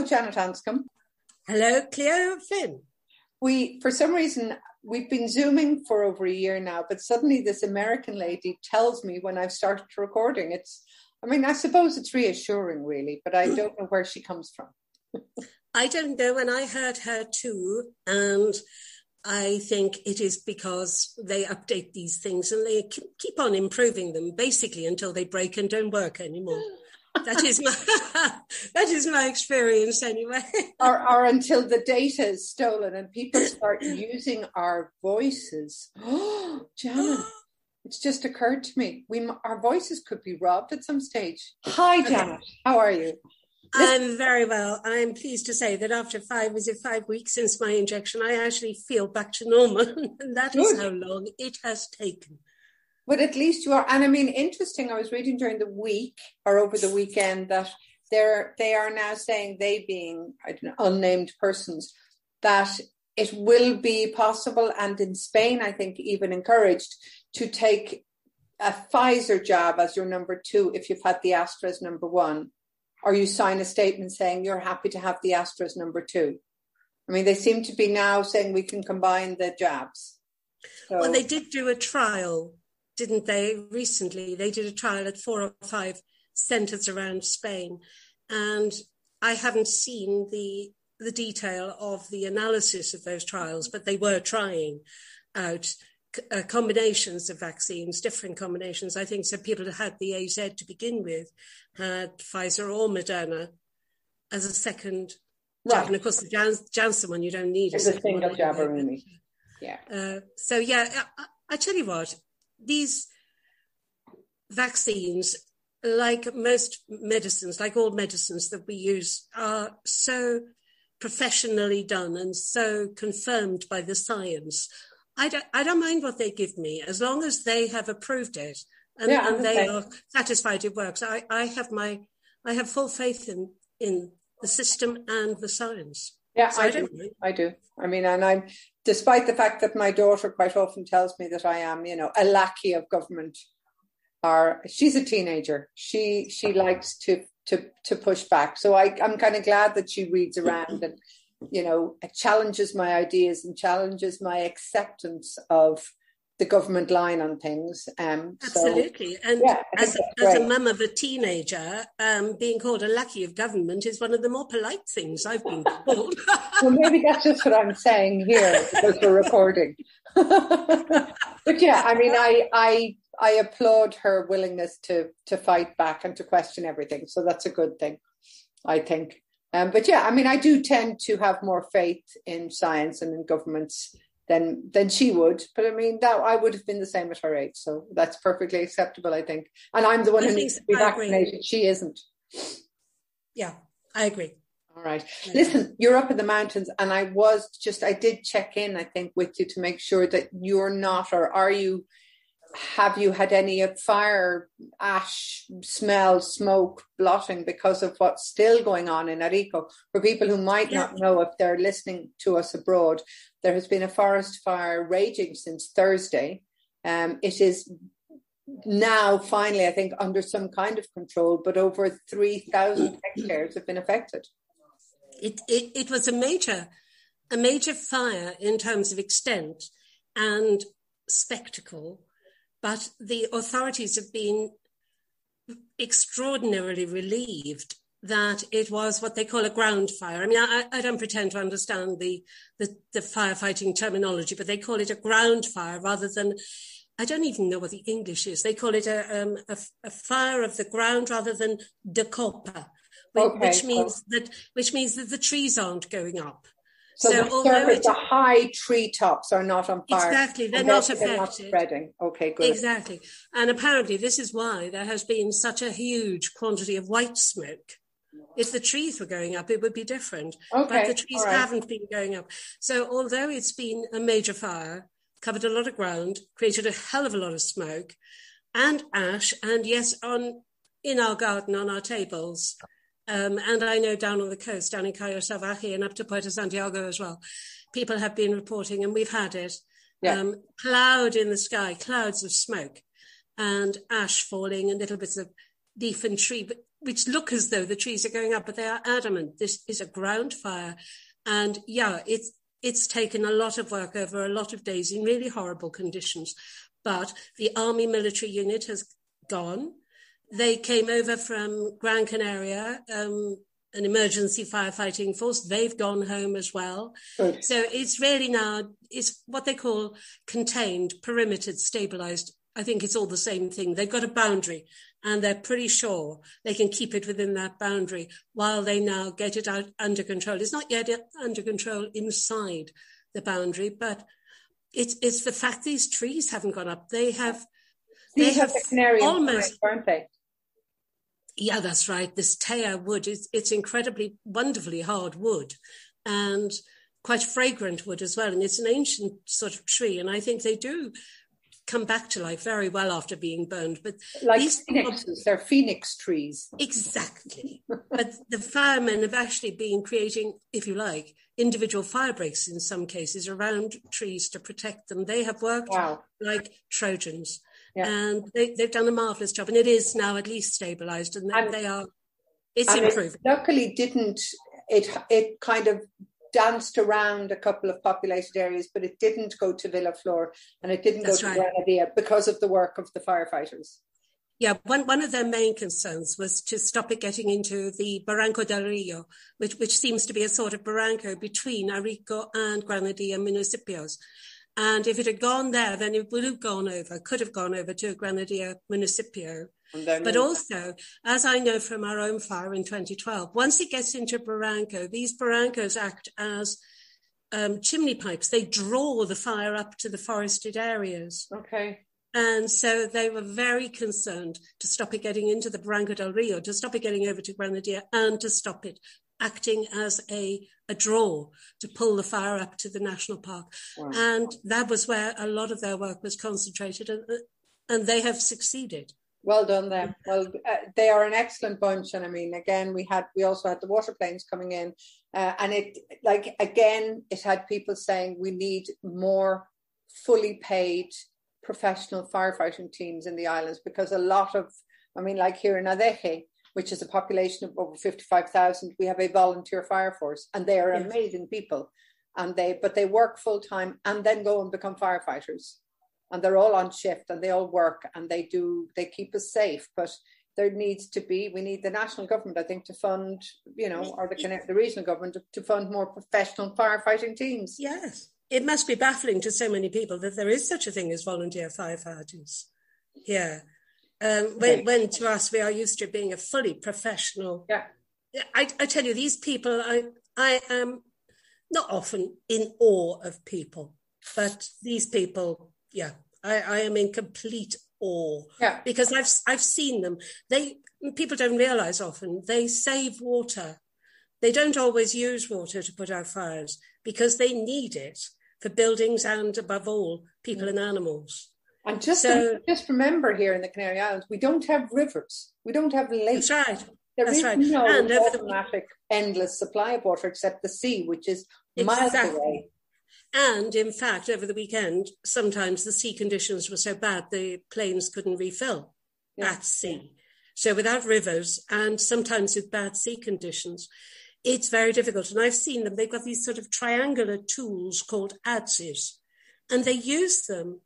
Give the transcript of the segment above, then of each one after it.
Hello, Janet Anscombe. Hello, Cleo Finn. We, for some reason, we've been Zooming for over a year now, but suddenly this American lady tells me when I've started recording. It's, I mean, I suppose it's reassuring, really, but I don't know where she comes from. I don't know, and I heard her too, and I think it is because they update these things and they keep on improving them, basically until they break and don't work anymore. That is my that is my experience anyway. or, or until the data is stolen and people start using our voices. Oh, Janet, it's just occurred to me. We our voices could be robbed at some stage. Hi, Janet. Okay. How are you? I'm very well. I'm pleased to say that after five, is it five weeks since my injection, I actually feel back to normal. and that Good. is how long it has taken. But at least you are. And I mean, interesting. I was reading during the week or over the weekend that they're they are now saying they being I don't know, unnamed persons that it will be possible and in Spain I think even encouraged to take a Pfizer jab as your number two if you've had the Astra as number one or you sign a statement saying you're happy to have the Astras number two. I mean, they seem to be now saying we can combine the jabs. So, well, they did do a trial, didn't they? Recently, they did a trial at four or five centres around Spain, and I haven't seen the the detail of the analysis of those trials, but they were trying out uh, combinations of vaccines, different combinations. I think some people had the AZ to begin with had Pfizer or Moderna as a second right. jab. And of course, the Jans- Janssen one, you don't need it's a single jab only. Yeah. Uh, so, yeah, I, I tell you what, these vaccines, like most medicines, like all medicines that we use, are so professionally done and so confirmed by the science I don't, I don't mind what they give me as long as they have approved it and, yeah, and they are satisfied it works. I, I have my, I have full faith in, in the system and the science. Yeah, so I, I do. I do. I mean, and I'm, despite the fact that my daughter quite often tells me that I am, you know, a lackey of government. Or she's a teenager. She she likes to to to push back. So I I'm kind of glad that she reads around and you know, challenges my ideas and challenges my acceptance of the government line on things. Um, Absolutely. So, and yeah, as, as a mum of a teenager, um, being called a lackey of government is one of the more polite things I've been called. well, maybe that's just what I'm saying here because we're recording. but yeah, I mean, I, I, I applaud her willingness to to fight back and to question everything. So that's a good thing, I think. Um, but yeah, I mean, I do tend to have more faith in science and in governments than than she would. But I mean, that I would have been the same at her age, so that's perfectly acceptable, I think. And I'm the one who needs to be vaccinated. She isn't. Yeah, I agree. All right. Listen, you're up in the mountains, and I was just I did check in, I think, with you to make sure that you're not, or are you have you had any fire, ash, smell, smoke, blotting because of what's still going on in Arico? For people who might yeah. not know if they're listening to us abroad, there has been a forest fire raging since Thursday. Um, it is now finally, I think, under some kind of control, but over 3,000 hectares have been affected. It, it, it was a major, a major fire in terms of extent and spectacle but the authorities have been extraordinarily relieved that it was what they call a ground fire. I mean, I, I don't pretend to understand the, the, the firefighting terminology, but they call it a ground fire rather than I don't even know what the English is. They call it a, um, a, a, fire of the ground rather than de copa, okay. which means that which means that the trees aren't going up. So, so the surface, the high treetops are not on fire. Exactly, they're not affected. They're not spreading. Okay, good. Exactly, and apparently this is why there has been such a huge quantity of white smoke. If the trees were going up, it would be different. Okay, but the trees right. haven't been going up. So although it's been a major fire, covered a lot of ground, created a hell of a lot of smoke and ash, and yes, on in our garden, on our tables, um, and I know down on the coast, down in Callao Salvaje and up to Puerto Santiago as well, people have been reporting, and we've had it. Yeah. Um, cloud in the sky, clouds of smoke, and ash falling, and little bits of leaf and tree. Which look as though the trees are going up, but they are adamant. This is a ground fire. And yeah, it's, it's taken a lot of work over a lot of days in really horrible conditions. But the army military unit has gone. They came over from Gran Canaria, um, an emergency firefighting force. They've gone home as well. So it's really now, it's what they call contained, perimetered, stabilized. I think it's all the same thing. They've got a boundary and they're pretty sure they can keep it within that boundary while they now get it out under control. It's not yet under control inside the boundary, but it's it's the fact these trees haven't gone up. They have these they have the almost aren't they? Yeah, that's right. This teya wood is it's incredibly wonderfully hard wood and quite fragrant wood as well. And it's an ancient sort of tree. And I think they do come back to life very well after being burned. But like these phoenixes, they're phoenix trees. Exactly. but the firemen have actually been creating, if you like, individual fire breaks in some cases around trees to protect them. They have worked wow. like Trojans. Yeah. And they, have done a marvelous job, and it is now at least stabilized, and, and they are. It's improving. It luckily, didn't it? It kind of danced around a couple of populated areas, but it didn't go to Vilaflor and it didn't That's go to right. Granadilla because of the work of the firefighters. Yeah, one, one of their main concerns was to stop it getting into the Barranco del Rio, which, which seems to be a sort of barranco between Arico and Granadilla municipios. And if it had gone there, then it would have gone over, could have gone over to Granadilla municipio. But also, as I know from our own fire in 2012, once it gets into Barranco, these barrancos act as um, chimney pipes. They draw the fire up to the forested areas. Okay. And so they were very concerned to stop it getting into the Barranco del Rio, to stop it getting over to Granadilla, and to stop it acting as a, a draw to pull the fire up to the national park. Wow. And that was where a lot of their work was concentrated, and, and they have succeeded. Well done them. Well, uh, they are an excellent bunch, and I mean, again, we had we also had the water planes coming in, uh, and it like again, it had people saying we need more fully paid professional firefighting teams in the islands because a lot of, I mean, like here in Adeje, which is a population of over fifty five thousand, we have a volunteer fire force, and they are yes. amazing people, and they but they work full time and then go and become firefighters and they're all on shift and they all work and they do they keep us safe but there needs to be we need the national government i think to fund you know or the the regional government to, to fund more professional firefighting teams. Yes. It must be baffling to so many people that there is such a thing as volunteer firefighters yeah um, when, when to us we are used to being a fully professional. Yeah. I, I tell you these people i i am not often in awe of people but these people yeah, I, I am in complete awe. Yeah. Because I've I've seen them. They people don't realize often they save water. They don't always use water to put out fires because they need it for buildings and above all people mm. and animals. And just so, just remember here in the Canary Islands, we don't have rivers. We don't have lakes. That's right. There that's is right. no and automatic the, endless supply of water except the sea, which is miles exactly. away. And in fact, over the weekend, sometimes the sea conditions were so bad the planes couldn't refill yeah. at sea. So without rivers and sometimes with bad sea conditions, it's very difficult. And I've seen them, they've got these sort of triangular tools called adzes, and they use them.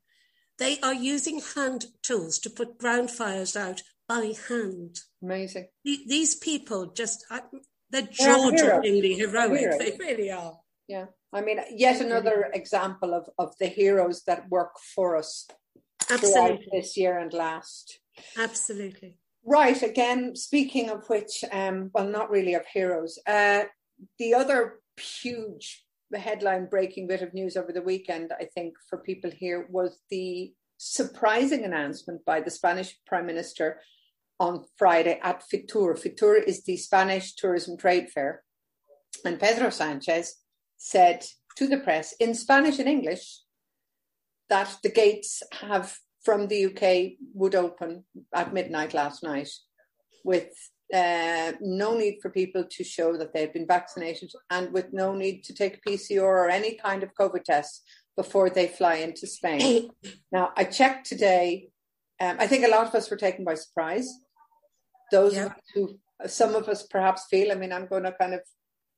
They are using hand tools to put ground fires out by hand. Amazing. These people just, they're jaw-droppingly heroic. They really are. Yeah. I mean, yet another example of, of the heroes that work for us Absolutely. this year and last. Absolutely. Right. Again, speaking of which, um, well, not really of heroes. Uh, the other huge headline breaking bit of news over the weekend, I think, for people here was the surprising announcement by the Spanish Prime Minister on Friday at Fitur. Fitur is the Spanish tourism trade fair. And Pedro Sanchez said to the press in Spanish and English that the gates have from the UK would open at midnight last night with uh, no need for people to show that they've been vaccinated and with no need to take a PCR or any kind of COVID test before they fly into Spain. now, I checked today. Um, I think a lot of us were taken by surprise those yeah. who some of us perhaps feel, I mean, I'm going to kind of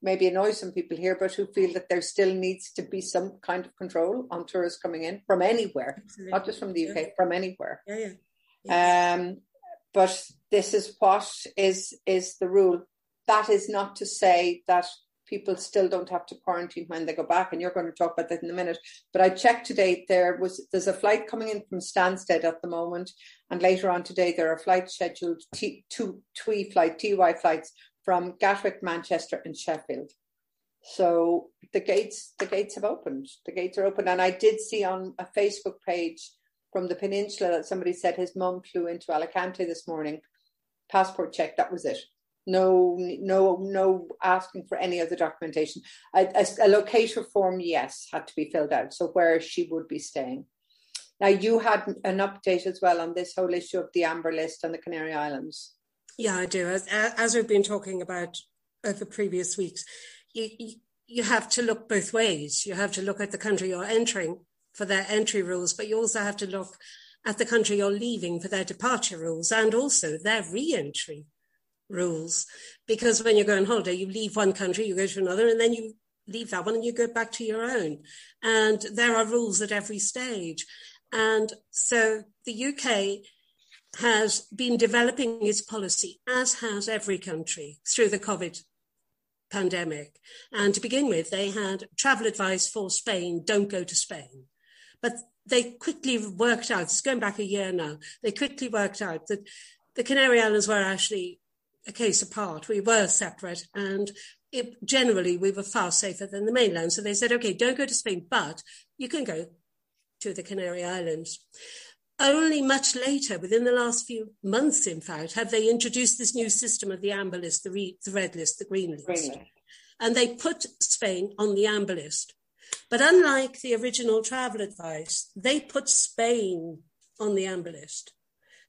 maybe annoy some people here, but who feel that there still needs to be some kind of control on tourists coming in from anywhere, Absolutely. not just from the UK, yeah. from anywhere. Yeah, yeah. yeah. Um, but this is what is is the rule. That is not to say that people still don't have to quarantine when they go back, and you're going to talk about that in a minute. But I checked today; there was there's a flight coming in from Stansted at the moment, and later on today there are flights scheduled, T, two TUI flight, TY flights from Gatwick, Manchester, and Sheffield. So the gates the gates have opened. The gates are open, and I did see on a Facebook page from the peninsula that somebody said his mum flew into Alicante this morning. Passport check. That was it. No, no, no asking for any other documentation. A, a, a locator form, yes, had to be filled out. So where she would be staying. Now you had an update as well on this whole issue of the amber list and the Canary Islands. Yeah, I do. As, as we've been talking about over previous weeks, you, you have to look both ways. You have to look at the country you're entering for their entry rules, but you also have to look at the country you're leaving for their departure rules and also their re-entry rules. Because when you go on holiday, you leave one country, you go to another, and then you leave that one and you go back to your own. And there are rules at every stage. And so the UK has been developing its policy, as has every country, through the COVID pandemic. And to begin with, they had travel advice for Spain don't go to Spain. But they quickly worked out, it's going back a year now, they quickly worked out that the Canary Islands were actually a case apart. We were separate and it, generally we were far safer than the mainland. So they said, okay, don't go to Spain, but you can go to the Canary Islands. Only much later, within the last few months, in fact, have they introduced this new system of the amber list, the, re- the red list, the green list. Green. And they put Spain on the amber list. But unlike the original travel advice, they put Spain on the amber list.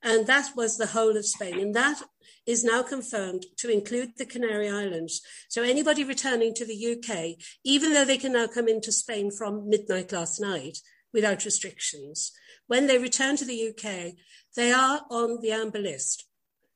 And that was the whole of Spain. And that is now confirmed to include the Canary Islands. So anybody returning to the UK, even though they can now come into Spain from midnight last night without restrictions, when they return to the UK, they are on the amber list.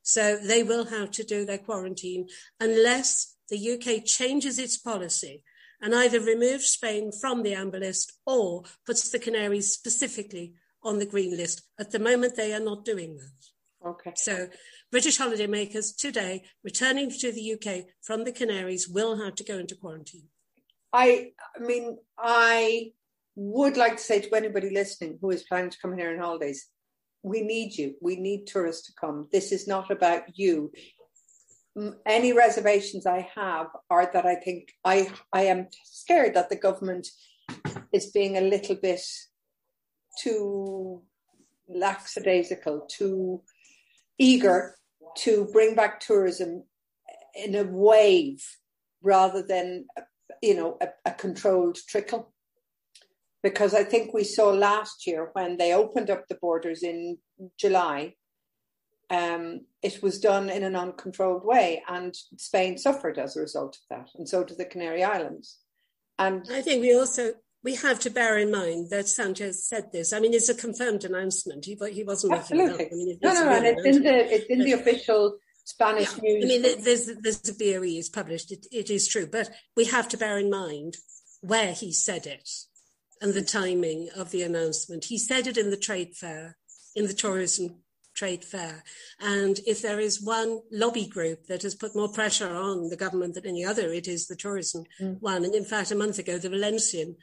So they will have to do their quarantine unless the UK changes its policy and either removes Spain from the amber list or puts the Canaries specifically on the green list. At the moment, they are not doing that. Okay. So British holidaymakers today returning to the UK from the Canaries will have to go into quarantine. I, I mean, I would like to say to anybody listening who is planning to come here on holidays, we need you. We need tourists to come. This is not about you. Any reservations I have are that I think I I am scared that the government is being a little bit too lackadaisical, too eager to bring back tourism in a wave rather than you know a, a controlled trickle because I think we saw last year when they opened up the borders in July, um, it was done in an uncontrolled way, and Spain suffered as a result of that, and so did the Canary Islands. And I think we also we have to bear in mind that Sanchez said this. I mean, it's a confirmed announcement. He, he wasn't absolutely. making it up. I mean, no, no, and it's in the it's in the official Spanish yeah, news. I mean, there's there's the BOE is published. It, it is true, but we have to bear in mind where he said it and the timing of the announcement. He said it in the trade fair, in the tourism trade fair. And if there is one lobby group that has put more pressure on the government than any other, it is the tourism mm. one. And in fact, a month ago, the Valencian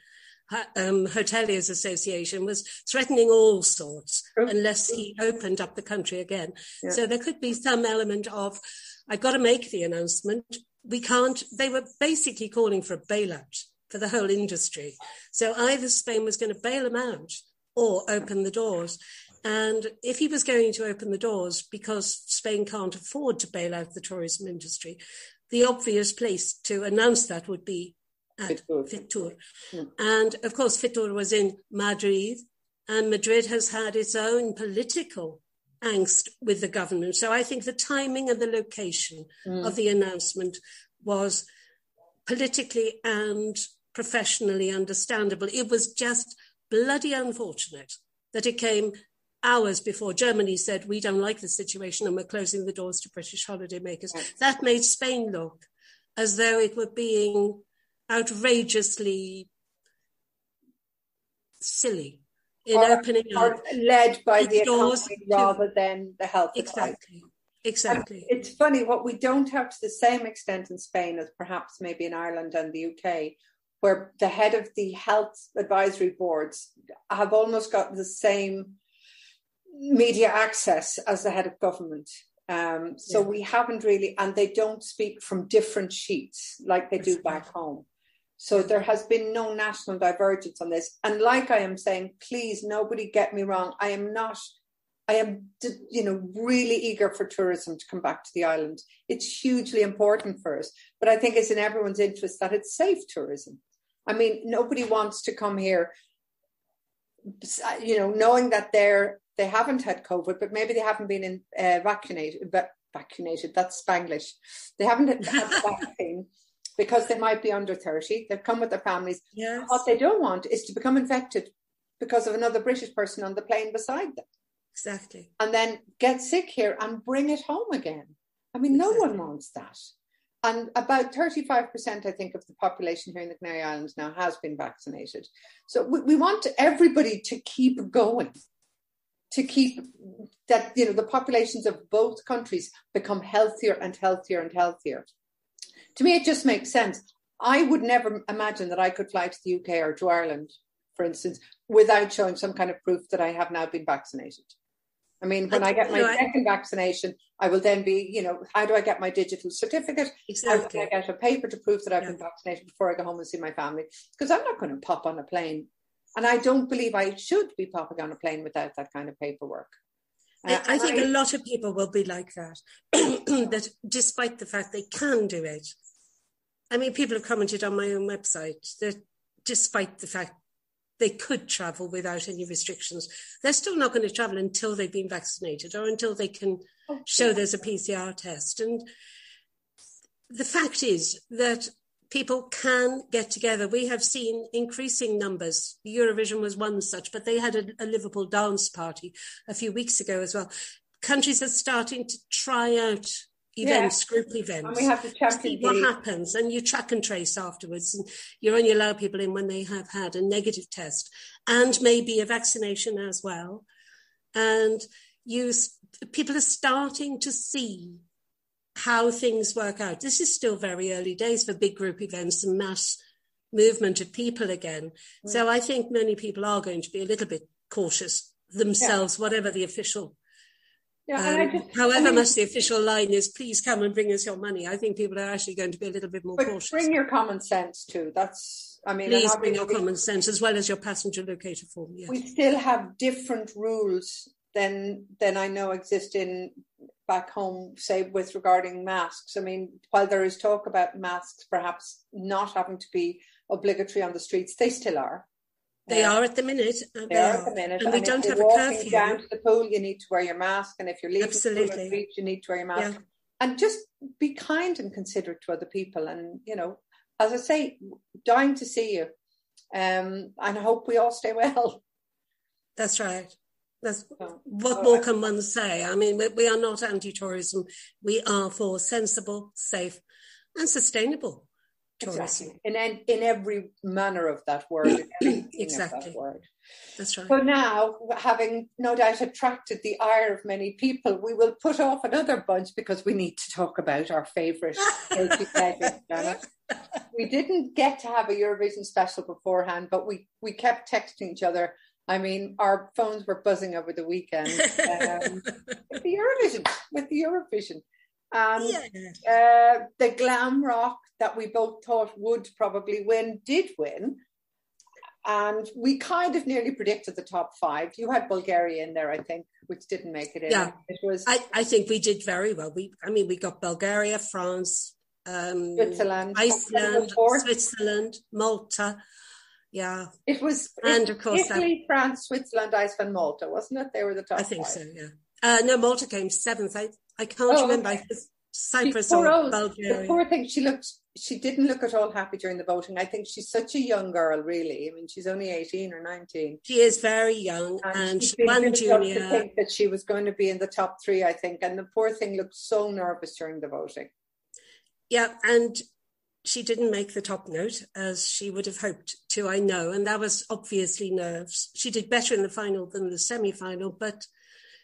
um, Hoteliers Association was threatening all sorts oh. unless he opened up the country again. Yeah. So there could be some element of, I've got to make the announcement. We can't, they were basically calling for a bailout for the whole industry. So either Spain was going to bail them out or open the doors. And if he was going to open the doors because Spain can't afford to bail out the tourism industry, the obvious place to announce that would be at Fitur. Yeah. And of course, Fitur was in Madrid, and Madrid has had its own political angst with the government. So I think the timing and the location mm. of the announcement was politically and professionally understandable. It was just bloody unfortunate that it came hours before Germany said, we don't like the situation and we're closing the doors to British holidaymakers. That made Spain look as though it were being outrageously silly in or, opening or up. led by the economy rather than the health Exactly. Exactly. And it's funny what we don't have to the same extent in Spain as perhaps maybe in Ireland and the UK, where the head of the health advisory boards have almost got the same media access as the head of government. Um, so yeah. we haven't really, and they don't speak from different sheets like they do back home. So there has been no national divergence on this. And like I am saying, please, nobody get me wrong. I am not, I am, you know, really eager for tourism to come back to the island. It's hugely important for us. But I think it's in everyone's interest that it's safe tourism. I mean, nobody wants to come here, you know, knowing that they're they haven't had COVID, but maybe they haven't been in, uh, vaccinated. But vaccinated, that's Spanglish. They haven't had vaccine because they might be under 30. They've come with their families. Yes. What they don't want is to become infected because of another British person on the plane beside them. Exactly. And then get sick here and bring it home again. I mean, exactly. no one wants that. And about 35%, I think, of the population here in the Canary Islands now has been vaccinated. So we, we want everybody to keep going to keep that you know the populations of both countries become healthier and healthier and healthier. To me it just makes sense. I would never imagine that i could fly to the uk or to ireland for instance without showing some kind of proof that i have now been vaccinated i mean when i, I get my second vaccination i will then be you know how do i get my digital certificate exactly. how do i get a paper to prove that i've yeah. been vaccinated before i go home and see my family because i'm not going to pop on a plane and I don't believe I should be popping on a plane without that kind of paperwork. Uh, I, I think I, a lot of people will be like that, that despite the fact they can do it. I mean, people have commented on my own website that despite the fact they could travel without any restrictions, they're still not going to travel until they've been vaccinated or until they can oh, show there's a PCR test. And the fact is that people can get together. We have seen increasing numbers. Eurovision was one such, but they had a, a, Liverpool dance party a few weeks ago as well. Countries are starting to try out events, yeah. group events. And we have to see what happens, and you track and trace afterwards. And you only allow people in when they have had a negative test and maybe a vaccination as well. And you, people are starting to see how things work out. This is still very early days for big group events and mass movement of people again. Mm. So I think many people are going to be a little bit cautious themselves, yeah. whatever the official. Yeah, um, just, however I mean, much the official line is, please come and bring us your money. I think people are actually going to be a little bit more cautious. Bring your common sense too. That's, I mean, please bring your common sense as well as your passenger locator form. Yes. We still have different rules than than I know exist in back home, say with regarding masks. I mean, while there is talk about masks perhaps not having to be obligatory on the streets, they still are. They uh, are at the minute. They, they are, at the minute. And, and we don't have a curfew. down to the pool, you need to wear your mask. And if you're leaving Absolutely. the beach, you need to wear your mask. Yeah. And just be kind and considerate to other people. And, you know, as I say, dying to see you. Um, and I hope we all stay well. That's right. That's what more can one say? I mean, we, we are not anti-tourism. We are for sensible, safe, and sustainable tourism. Exactly. In in every manner of that word. exactly. That word. That's right. So now, having no doubt attracted the ire of many people, we will put off another bunch because we need to talk about our favourite We didn't get to have a Eurovision special beforehand, but we we kept texting each other I mean, our phones were buzzing over the weekend um, with the Eurovision, with the Eurovision. And yeah. uh, the glam rock that we both thought would probably win did win. And we kind of nearly predicted the top five. You had Bulgaria in there, I think, which didn't make it in. Yeah, it was. I, I think we did very well. We, I mean, we got Bulgaria, France, um, Switzerland, Iceland, Switzerland, Malta. Yeah. It was and of course Italy, France, Switzerland, Iceland, Malta, wasn't it? They were the top. I think five. so. Yeah. Uh, no, Malta came seventh. I, I can't oh, remember. Okay. Cyprus or Bulgaria. The poor thing, she looked, she didn't look at all happy during the voting. I think she's such a young girl, really. I mean, she's only 18 or 19. She is very young and, and she won junior. To think that she was going to be in the top three, I think. And the poor thing looked so nervous during the voting. Yeah, and she didn't make the top note as she would have hoped to, I know. And that was obviously nerves. She did better in the final than the semi final, but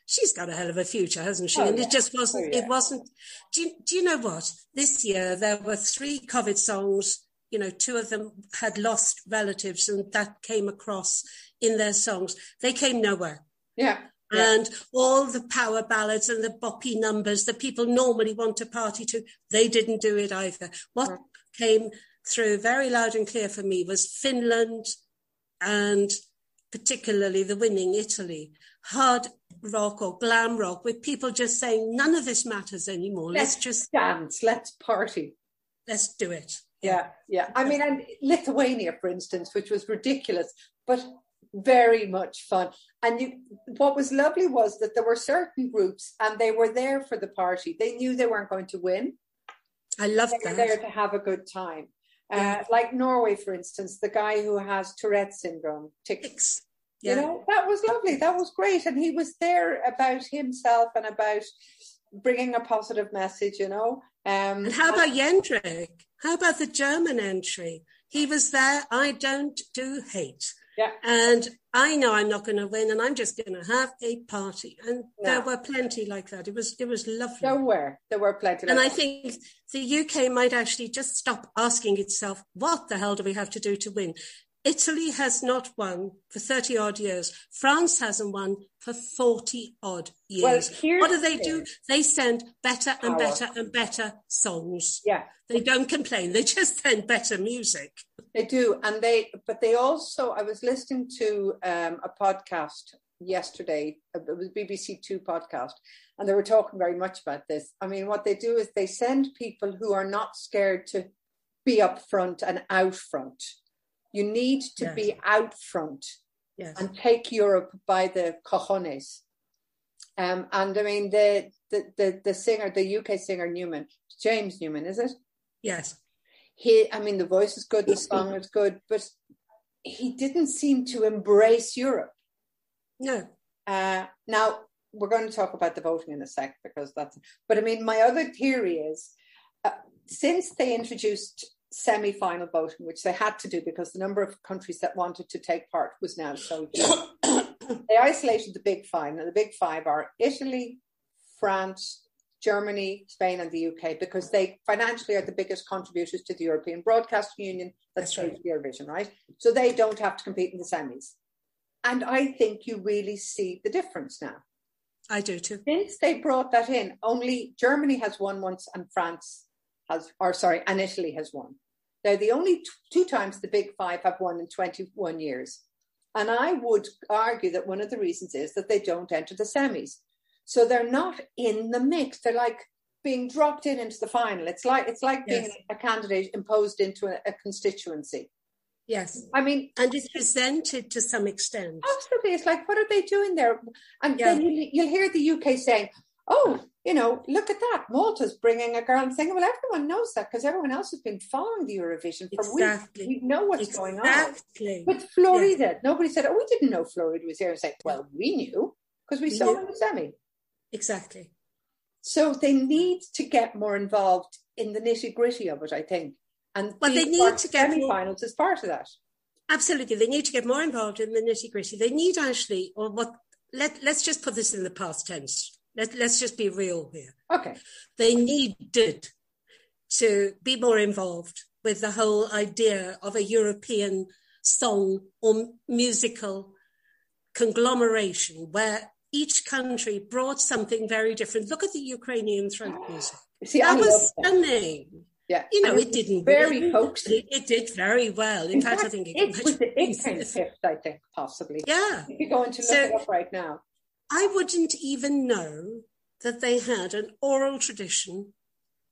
she's got a hell of a future, hasn't she? Oh, and yeah. it just wasn't, oh, yeah. it wasn't. Do you, do you know what? This year there were three COVID songs. You know, two of them had lost relatives and that came across in their songs. They came nowhere. Yeah. Yeah. And all the power ballads and the boppy numbers that people normally want to party to, they didn't do it either. What yeah. came through very loud and clear for me was Finland and particularly the winning Italy. Hard rock or glam rock with people just saying none of this matters anymore. Let's, let's just dance, let's party. Let's do it. Yeah, yeah. I mean, and Lithuania, for instance, which was ridiculous, but very much fun. And you, what was lovely was that there were certain groups and they were there for the party. They knew they weren't going to win. I love they that. Were there to have a good time. Yeah. Uh, like Norway, for instance, the guy who has Tourette syndrome, tics. Yeah. You know, that was lovely. That was great. And he was there about himself and about bringing a positive message, you know. Um, and how about Jendrik? How about the German entry? He was there. I don't do hate. Yeah. And I know I'm not going to win, and I'm just going to have a party. And yeah. there were plenty like that. It was it was lovely. There were there were plenty. and like I think the UK might actually just stop asking itself, "What the hell do we have to do to win?" Italy has not won for 30 odd years. France hasn't won for 40 odd years. Well, what do they do? They send better and better and better songs. Yeah. They don't complain. They just send better music. They do. And they, but they also, I was listening to um, a podcast yesterday, it was BBC Two podcast, and they were talking very much about this. I mean, what they do is they send people who are not scared to be up front and out front you need to yes. be out front yes. and take Europe by the cojones. Um, and I mean the, the the the singer, the UK singer Newman, James Newman, is it? Yes. He, I mean, the voice is good, the song is good, but he didn't seem to embrace Europe. No. Uh, now we're going to talk about the voting in a sec because that's. But I mean, my other theory is, uh, since they introduced semi-final voting, which they had to do because the number of countries that wanted to take part was now so they isolated the big five. and the big five are Italy, France, Germany, Spain, and the UK because they financially are the biggest contributors to the European Broadcasting Union that's right. Eurovision, right? So they don't have to compete in the semis. And I think you really see the difference now. I do too. Since they brought that in, only Germany has won once and France has, or sorry, and Italy has won. They're the only t- two times the big five have won in 21 years. And I would argue that one of the reasons is that they don't enter the semis. So they're not in the mix. They're like being dropped in into the final. It's like it's like yes. being a candidate imposed into a, a, constituency. Yes. I mean and it's resented to some extent. Absolutely. It's like what are they doing there? And yeah. then you, you'll hear the UK saying, oh, you know, look at that. Malta's bringing a girl and saying, well, everyone knows that because everyone else has been following the Eurovision for exactly. weeks. We know what's exactly. going on. But Flo Rida, yeah. nobody said, oh, we didn't know Flo Rida was here. And said, well, we knew because we, we saw knew. in the semi. Exactly. So they need to get more involved in the nitty gritty of it, I think. And well, they need to get semi-finals as part of that. Absolutely, they need to get more involved in the nitty gritty. They need actually, or what? Let Let's just put this in the past tense let, let's just be real here. Okay. They needed to be more involved with the whole idea of a European song or musical conglomeration where each country brought something very different. Look at the Ukrainian throat music. See, that I was stunning. Yeah, you know, it didn't very folksy. It, it, did very well. In, In fact, fact, I think it, it was the it. I think possibly. Yeah, if you're going to look so, it up right now. I wouldn't even know that they had an oral tradition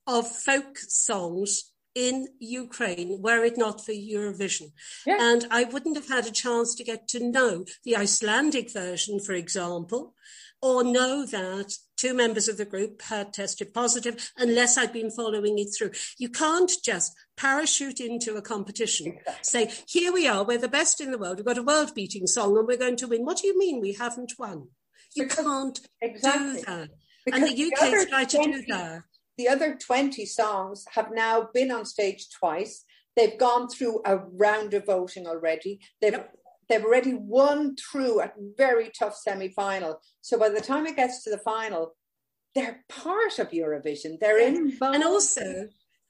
of folk songs in Ukraine were it not for Eurovision. Yeah. And I wouldn't have had a chance to get to know the Icelandic version, for example, or know that two members of the group had tested positive unless I'd been following it through. You can't just parachute into a competition, say, here we are, we're the best in the world, we've got a world beating song and we're going to win. What do you mean we haven't won? You because, can't exactly. do that. Because and the UK tried to do that. The other 20 songs have now been on stage twice. They've gone through a round of voting already. They've yep they've already won through a very tough semi-final. So by the time it gets to the final, they're part of Eurovision. They're involved. And also,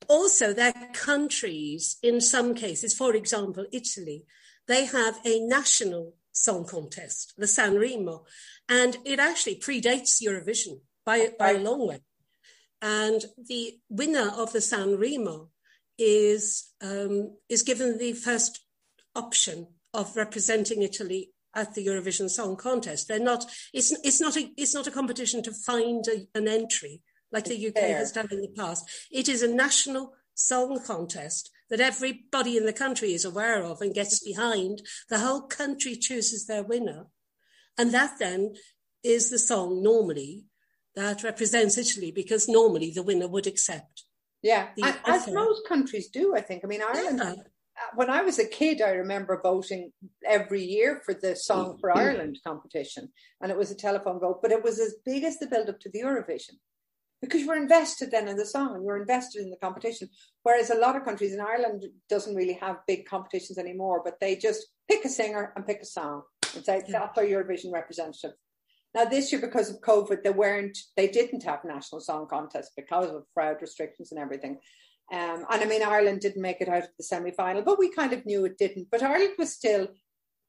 also their countries, in some cases, for example, Italy, they have a national song contest, the Sanremo, and it actually predates Eurovision by, by a long way. And the winner of the Sanremo is um, is given the first option of representing Italy at the Eurovision Song Contest. They're not. It's it's not a it's not a competition to find a, an entry like the UK has done in the past. It is a national song contest that everybody in the country is aware of and gets behind. The whole country chooses their winner, and that then is the song normally that represents Italy because normally the winner would accept. Yeah, as most countries do, I think. I mean, Ireland. Yeah when I was a kid, I remember voting every year for the Song for mm-hmm. Ireland competition, and it was a telephone vote, but it was as big as the build up to the Eurovision because were invested then in the song and were invested in the competition. Whereas a lot of countries in Ireland doesn't really have big competitions anymore, but they just pick a singer and pick a song and say that's our Eurovision representative. Now this year, because of COVID, they weren't, they didn't have national song contests because of crowd restrictions and everything. Um, and I mean, Ireland didn't make it out of the semi final, but we kind of knew it didn't. But Ireland was still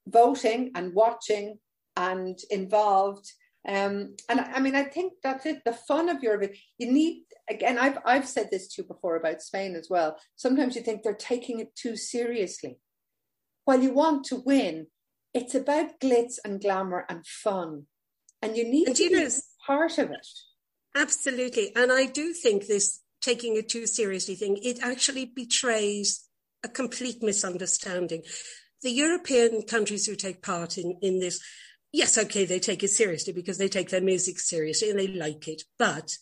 voting and watching and involved. Um, and I mean, I think that's it. The fun of Eurovision, you need again. I've I've said this to you before about Spain as well. Sometimes you think they're taking it too seriously. While you want to win, it's about glitz and glamour and fun, and you need and to be part of it. Absolutely, and I do think this taking it too seriously thing. It actually betrays a complete misunderstanding. The European countries who take part in, in this, yes, okay, they take it seriously because they take their music seriously and they like it, but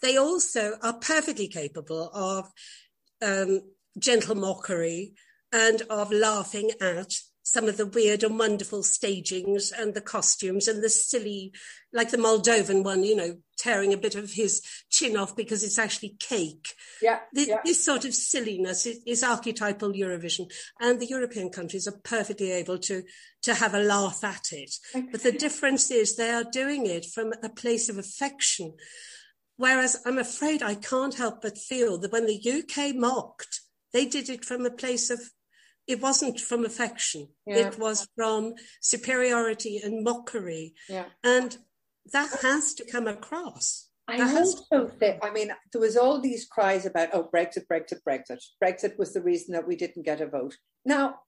they also are perfectly capable of um, gentle mockery and of laughing at some of the weird and wonderful stagings and the costumes and the silly, like the Moldovan one, you know, tearing a bit of his chin off because it's actually cake. Yeah, this, yeah. this sort of silliness is, is, archetypal Eurovision, and the European countries are perfectly able to to have a laugh at it. But the difference is they are doing it from a place of affection. Whereas I'm afraid I can't help but feel that when the UK mocked, they did it from a place of it wasn't from affection. Yeah. It was from superiority and mockery. Yeah. And that has to come across. I also think, I mean, there was all these cries about, oh, Brexit, Brexit, Brexit. Brexit was the reason that we didn't get a vote. Now,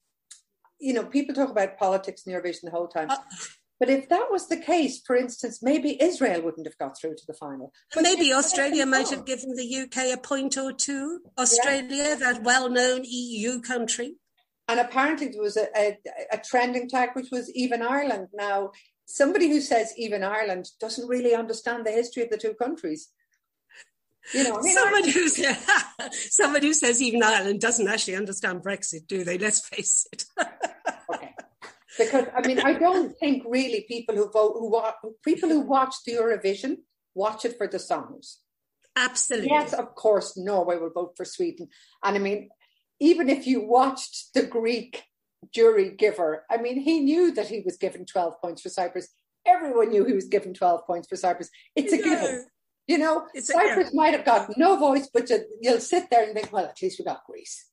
you know, people talk about politics in Eurovision the whole time. Uh, but if that was the case, for instance, maybe Israel wouldn't have got through to the final. But maybe Australia might have given the UK a point or two. Australia, yeah. that well known EU country. And apparently there was a, a, a trending tag which was even Ireland. Now, somebody who says even Ireland doesn't really understand the history of the two countries. You know, I mean, someone, who says, someone who says even Ireland doesn't actually understand Brexit, do they? Let's face it. okay. Because I mean, I don't think really people who vote, who people who watch the Eurovision watch it for the songs. Absolutely. Yes, of course, Norway will vote for Sweden. And I mean, even if you watched the Greek jury giver, I mean, he knew that he was given 12 points for Cyprus. Everyone knew he was given 12 points for Cyprus. It's a given. You know, it's Cyprus might have got no voice, but you'll sit there and think, well, at least we got Greece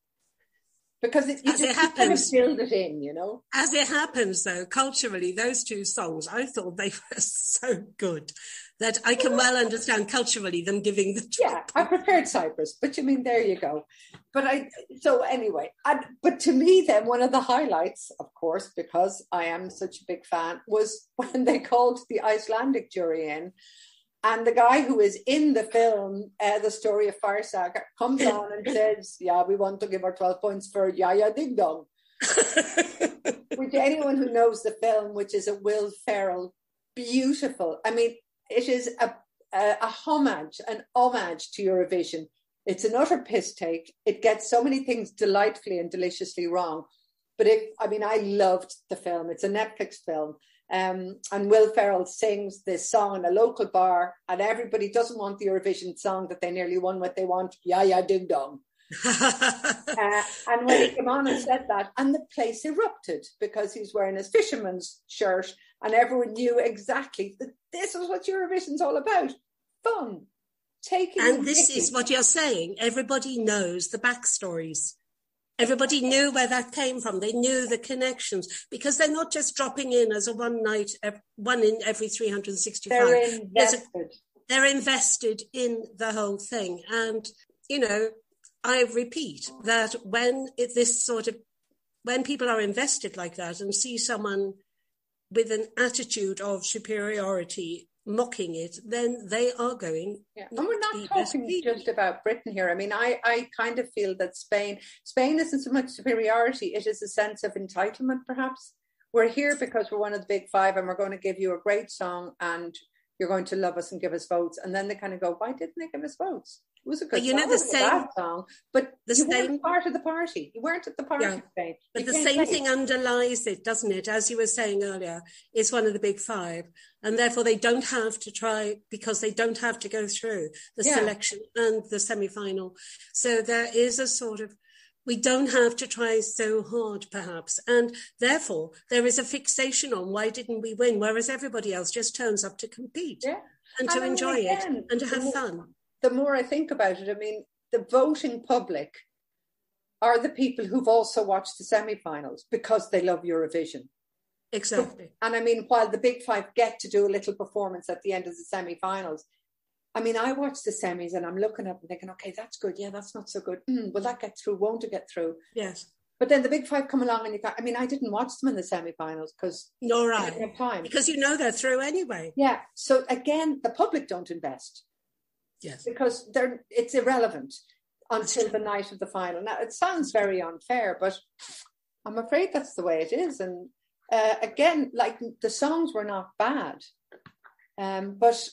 because it, as it happens, kind of build it in, you know. As it happens, though, culturally, those two songs, I thought they were so good that I can well understand culturally them giving the. Yeah, I prepared Cyprus, but you mean there you go. But I so anyway, I, but to me, then one of the highlights, of course, because I am such a big fan, was when they called the Icelandic jury in and the guy who is in the film, uh, the story of Fire Saga, comes on and says, "Yeah, we want to give our twelve points for Jaja Ding Dong." which anyone who knows the film, which is a Will Ferrell beautiful. I mean, it is a, a, a homage, an homage to Eurovision. It's an utter piss take. It gets so many things delightfully and deliciously wrong. But it, I mean, I loved the film. It's a Netflix film. Um, and Will Ferrell sings this song in a local bar, and everybody doesn't want the Eurovision song that they nearly won what they want. Yeah, yeah, ding dong. uh, and when he came on and said that, and the place erupted because he's wearing his fisherman's shirt, and everyone knew exactly that this is what Eurovision's all about fun. Taking and this is what you're saying. Everybody knows the backstories. Everybody knew where that came from. They knew the connections because they're not just dropping in as a one night, one in every 365. They're invested. A, they're invested in the whole thing. And, you know, I repeat that when it, this sort of, when people are invested like that and see someone with an attitude of superiority mocking it, then they are going. Yeah. And we're not talking just about Britain here. I mean, I, I kind of feel that Spain, Spain isn't so much superiority, it is a sense of entitlement, perhaps. We're here because we're one of the big five and we're going to give you a great song and you're going to love us and give us votes. And then they kind of go, why didn't they give us votes? It was a good but you song. know the same song, but the you same weren't part of the party. You weren't at the party. Yeah. But the same thing underlies it, doesn't it? As you were saying earlier, it's one of the big five, and therefore they don't have to try because they don't have to go through the yeah. selection and the semi-final. So there is a sort of we don't have to try so hard, perhaps. And therefore, there is a fixation on why didn't we win, whereas everybody else just turns up to compete yeah. and to enjoy again, it and to have fun the more I think about it, I mean, the voting public are the people who've also watched the semi-finals because they love Eurovision. Exactly. And I mean, while the big five get to do a little performance at the end of the semi-finals, I mean, I watch the semis and I'm looking at them thinking, okay, that's good. Yeah, that's not so good. Mm, will that get through? Won't it get through? Yes. But then the big five come along and you got, I mean, I didn't watch them in the semi-finals because no, right. time. Because you know they're through anyway. Yeah. So again, the public don't invest. Yes. Because they're it's irrelevant until the night of the final. Now it sounds very unfair, but I'm afraid that's the way it is. And uh, again, like the songs were not bad, um, but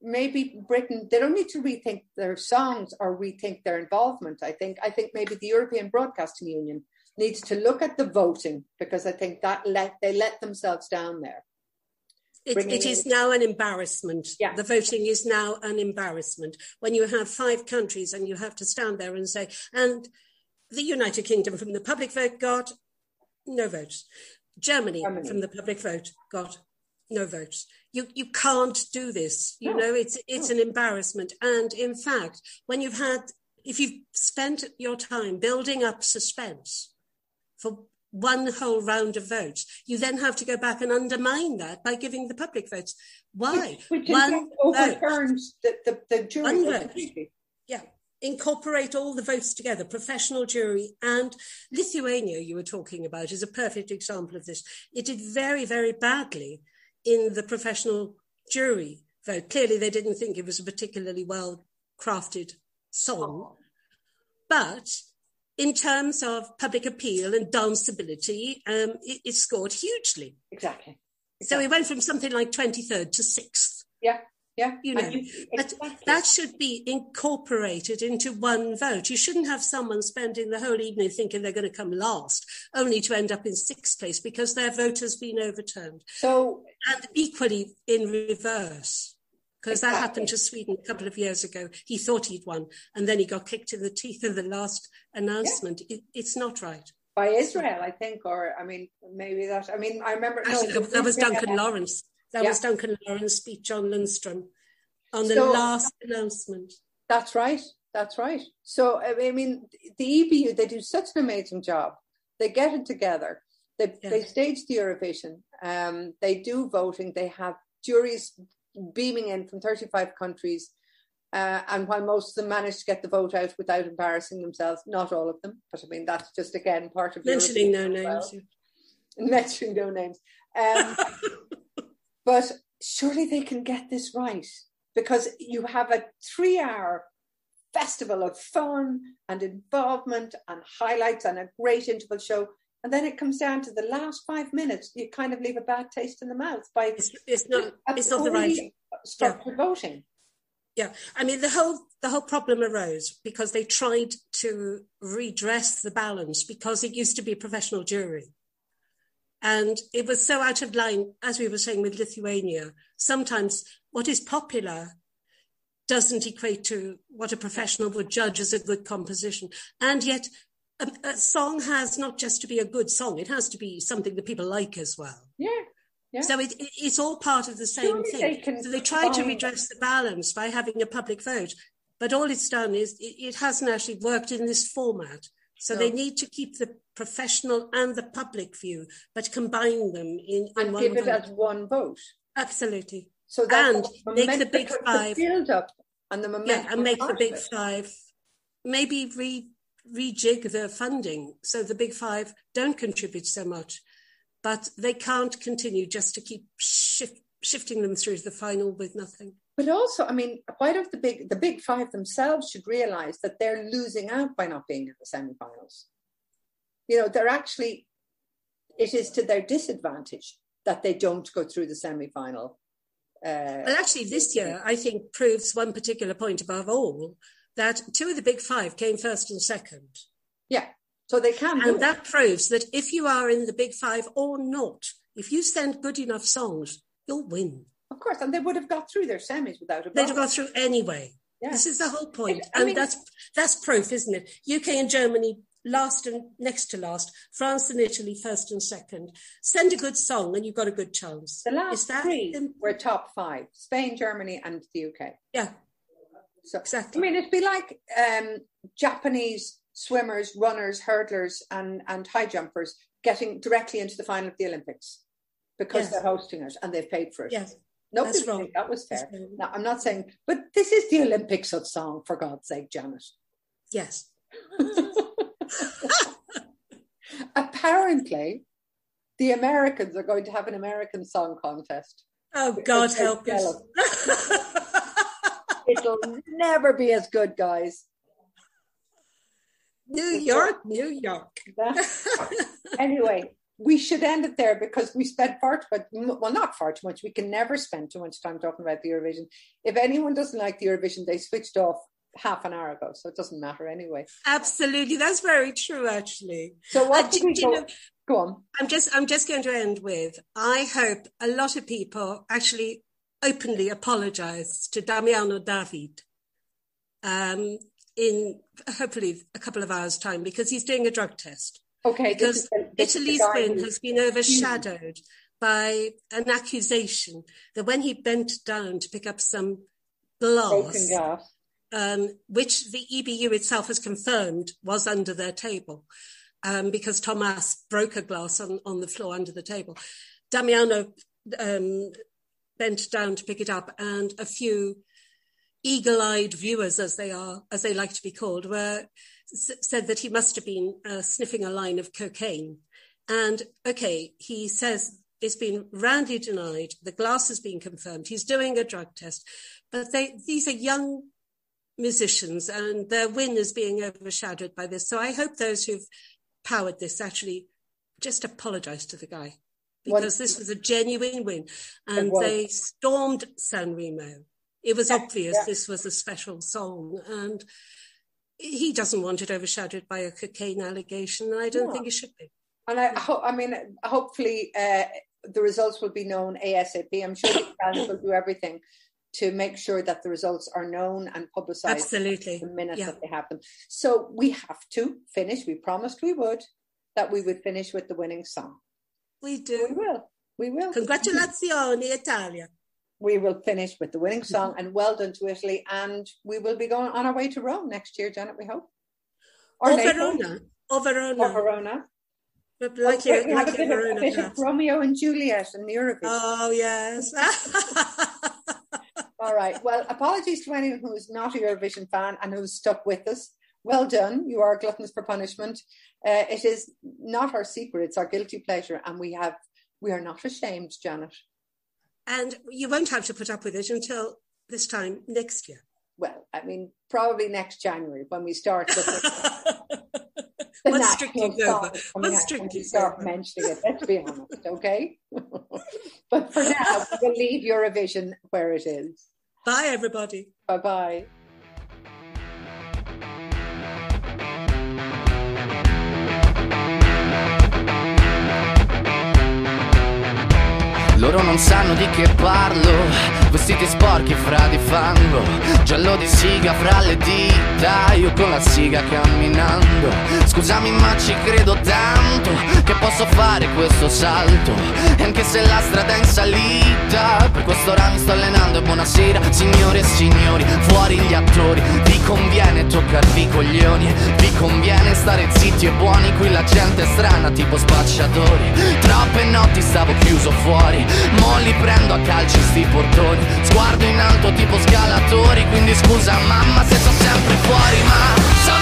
maybe Britain they don't need to rethink their songs or rethink their involvement. I think I think maybe the European Broadcasting Union needs to look at the voting because I think that let they let themselves down there. It, it is now an embarrassment. Yeah. The voting is now an embarrassment. When you have five countries and you have to stand there and say, and the United Kingdom from the public vote got no votes. Germany, Germany. from the public vote got no votes. You you can't do this. You no. know, it's it's no. an embarrassment. And in fact, when you've had if you've spent your time building up suspense for one whole round of votes. You then have to go back and undermine that by giving the public votes. Why? Which, which one overturns the, the, the jury. One vote. Yeah. Incorporate all the votes together, professional jury and Lithuania, you were talking about, is a perfect example of this. It did very, very badly in the professional jury vote. Clearly, they didn't think it was a particularly well crafted song. Oh. But in terms of public appeal and danceability, um, it, it, scored hugely. Exactly. So it went from something like 23rd to 6th. Yeah. Yeah. You know, you, exactly. that should be incorporated into one vote. You shouldn't have someone spending the whole evening thinking they're going to come last, only to end up in sixth place because their vote has been overturned. So, and equally in reverse because exactly. that happened to Sweden a couple of years ago. He thought he'd won, and then he got kicked in the teeth in the last announcement. Yeah. It, it's not right. By Israel, I think, or I mean, maybe that. I mean, I remember. Actually, no, that was Duncan Laurence. That yeah. was Duncan Laurence speech Jon Lindstrom on the so, last announcement. That's right. That's right. So I mean, the EBU they do such an amazing job. They get it together. They yeah. they stage the Eurovision. Um, they do voting. They have juries beaming in from 35 countries. Uh, and while most of them managed to get the vote out without embarrassing themselves, not all of them, but I mean, that's just again part of mentioning no names. Well. Mentioning no names. Um, but surely they can get this right because you have a three hour festival of fun and involvement and highlights and a great interval show. And then it comes down to the last five minutes. You kind of leave a bad taste in the mouth by it's, it's not it's not the right structured yeah. voting. Yeah, I mean the whole the whole problem arose because they tried to redress the balance because it used to be a professional jury. And it was so out of line, as we were saying with Lithuania. Sometimes what is popular doesn't equate to what a professional would judge as a good composition. And yet, a, a, song has not just to be a good song, it has to be something that people like as well. Yeah. Yeah. So it, it, it's all part of the same Surely thing. They so they try to redress the balance by having a public vote, but all it's done is it, it hasn't actually worked in this format. So no. they need to keep the professional and the public view, but combine them in, in and give it vote. as one vote. Absolutely. So and make the big five build up and the momentum. Yeah, and make the big five maybe re rejig the funding so the big five don't contribute so much, but they can't continue just to keep shift, shifting them through to the final with nothing. But also, I mean, why don't the big the big five themselves should realize that they're losing out by not being in the semi-finals? You know, they're actually it is to their disadvantage that they don't go through the semi-final uh, well, actually, this year, I think, proves one particular point above all that two of the big five came first and second. Yeah, so they can. And that proves that if you are in the big five or not, if you send good enough songs, you'll win. Of course, and they would have got through their semis without a. They'd have got through anyway. Yeah. This is the whole point, I and mean, that's that's proof, isn't it? UK and Germany last and next to last, France and Italy first and second. Send a good song and you've got a good chance. The last three were top five: Spain, Germany, and the UK. Yeah, so exactly. I mean, it'd be like um, Japanese swimmers, runners, hurdlers, and and high jumpers getting directly into the final of the Olympics because yes. they're hosting it and they've paid for it. Yes. Nobody That's wrong. that was fair. Now, I'm not saying, but this is the Olympics of song, for God's sake, Janet. Yes. Apparently, the Americans are going to have an American song contest. Oh, God help us. It'll never be as good, guys. New York, New York. anyway, we should end it there because we spent far too much, well, not far too much. We can never spend too much time talking about the Eurovision. If anyone doesn't like the Eurovision, they switched off half an hour ago, so it doesn't matter anyway. Absolutely, that's very true, actually. So what did we go? Know, go on. I'm just, I'm just going to end with. I hope a lot of people actually openly apologise to Damiano David, um, in hopefully a couple of hours' time because he's doing a drug test. Okay. Because Italy's win has been overshadowed by an accusation that when he bent down to pick up some glass, glass um, which the EBU itself has confirmed was under their table, um, because Thomas broke a glass on, on the floor under the table. Damiano um, bent down to pick it up, and a few eagle-eyed viewers, as they are, as they like to be called, were said that he must have been uh, sniffing a line of cocaine. And okay, he says it's been roundly denied. The glass has been confirmed. He's doing a drug test, but they, these are young musicians and their win is being overshadowed by this. So I hope those who've powered this actually just apologize to the guy because what? this was a genuine win and they stormed San Remo. It was yeah, obvious yeah. this was a special song and he doesn't want it overshadowed by a cocaine allegation. And I don't think it should be. And I, ho- I mean, hopefully uh, the results will be known ASAP. I'm sure the fans will do everything to make sure that the results are known and publicized Absolutely. the minute yeah. that they happen. So we have to finish. We promised we would, that we would finish with the winning song. We do. We will. We will. Congratulazioni, Italia. We will finish with the winning song and well done to Italy. And we will be going on our way to Rome next year, Janet, we hope. Or, or Verona. Or Verona. Or Verona. But like okay, we have a bit, of, bit of Romeo and Juliet in the Eurovision. Oh, yes. All right. Well, apologies to anyone who is not a Eurovision fan and who's stuck with us. Well done. You are gluttons for punishment. Uh, it is not our secret; it's our guilty pleasure, and we have we are not ashamed, Janet. And you won't have to put up with it until this time next year. Well, I mean, probably next January when we start. Once drinking's over. Once drinking's start over. mentioning it, let's be honest, okay? but for now, we'll leave Eurovision where it is. Bye, everybody. Bye bye. Loro non sanno di che parlo. Vestiti sporchi fra di fango. Giallo di siga fra le dita. Io con la siga camminando. Scusami ma ci credo tanto Che posso fare questo salto. E anche se la strada è in salita quest'ora mi sto allenando e buonasera Signore e signori, fuori gli attori. Vi conviene toccarvi i coglioni Vi conviene stare zitti e buoni Qui la gente è strana tipo spacciatori. Troppe notti stavo chiuso fuori Mo li prendo a calci sti portoni. Sguardo in alto tipo scalatori Quindi scusa mamma se sono sempre fuori Ma sono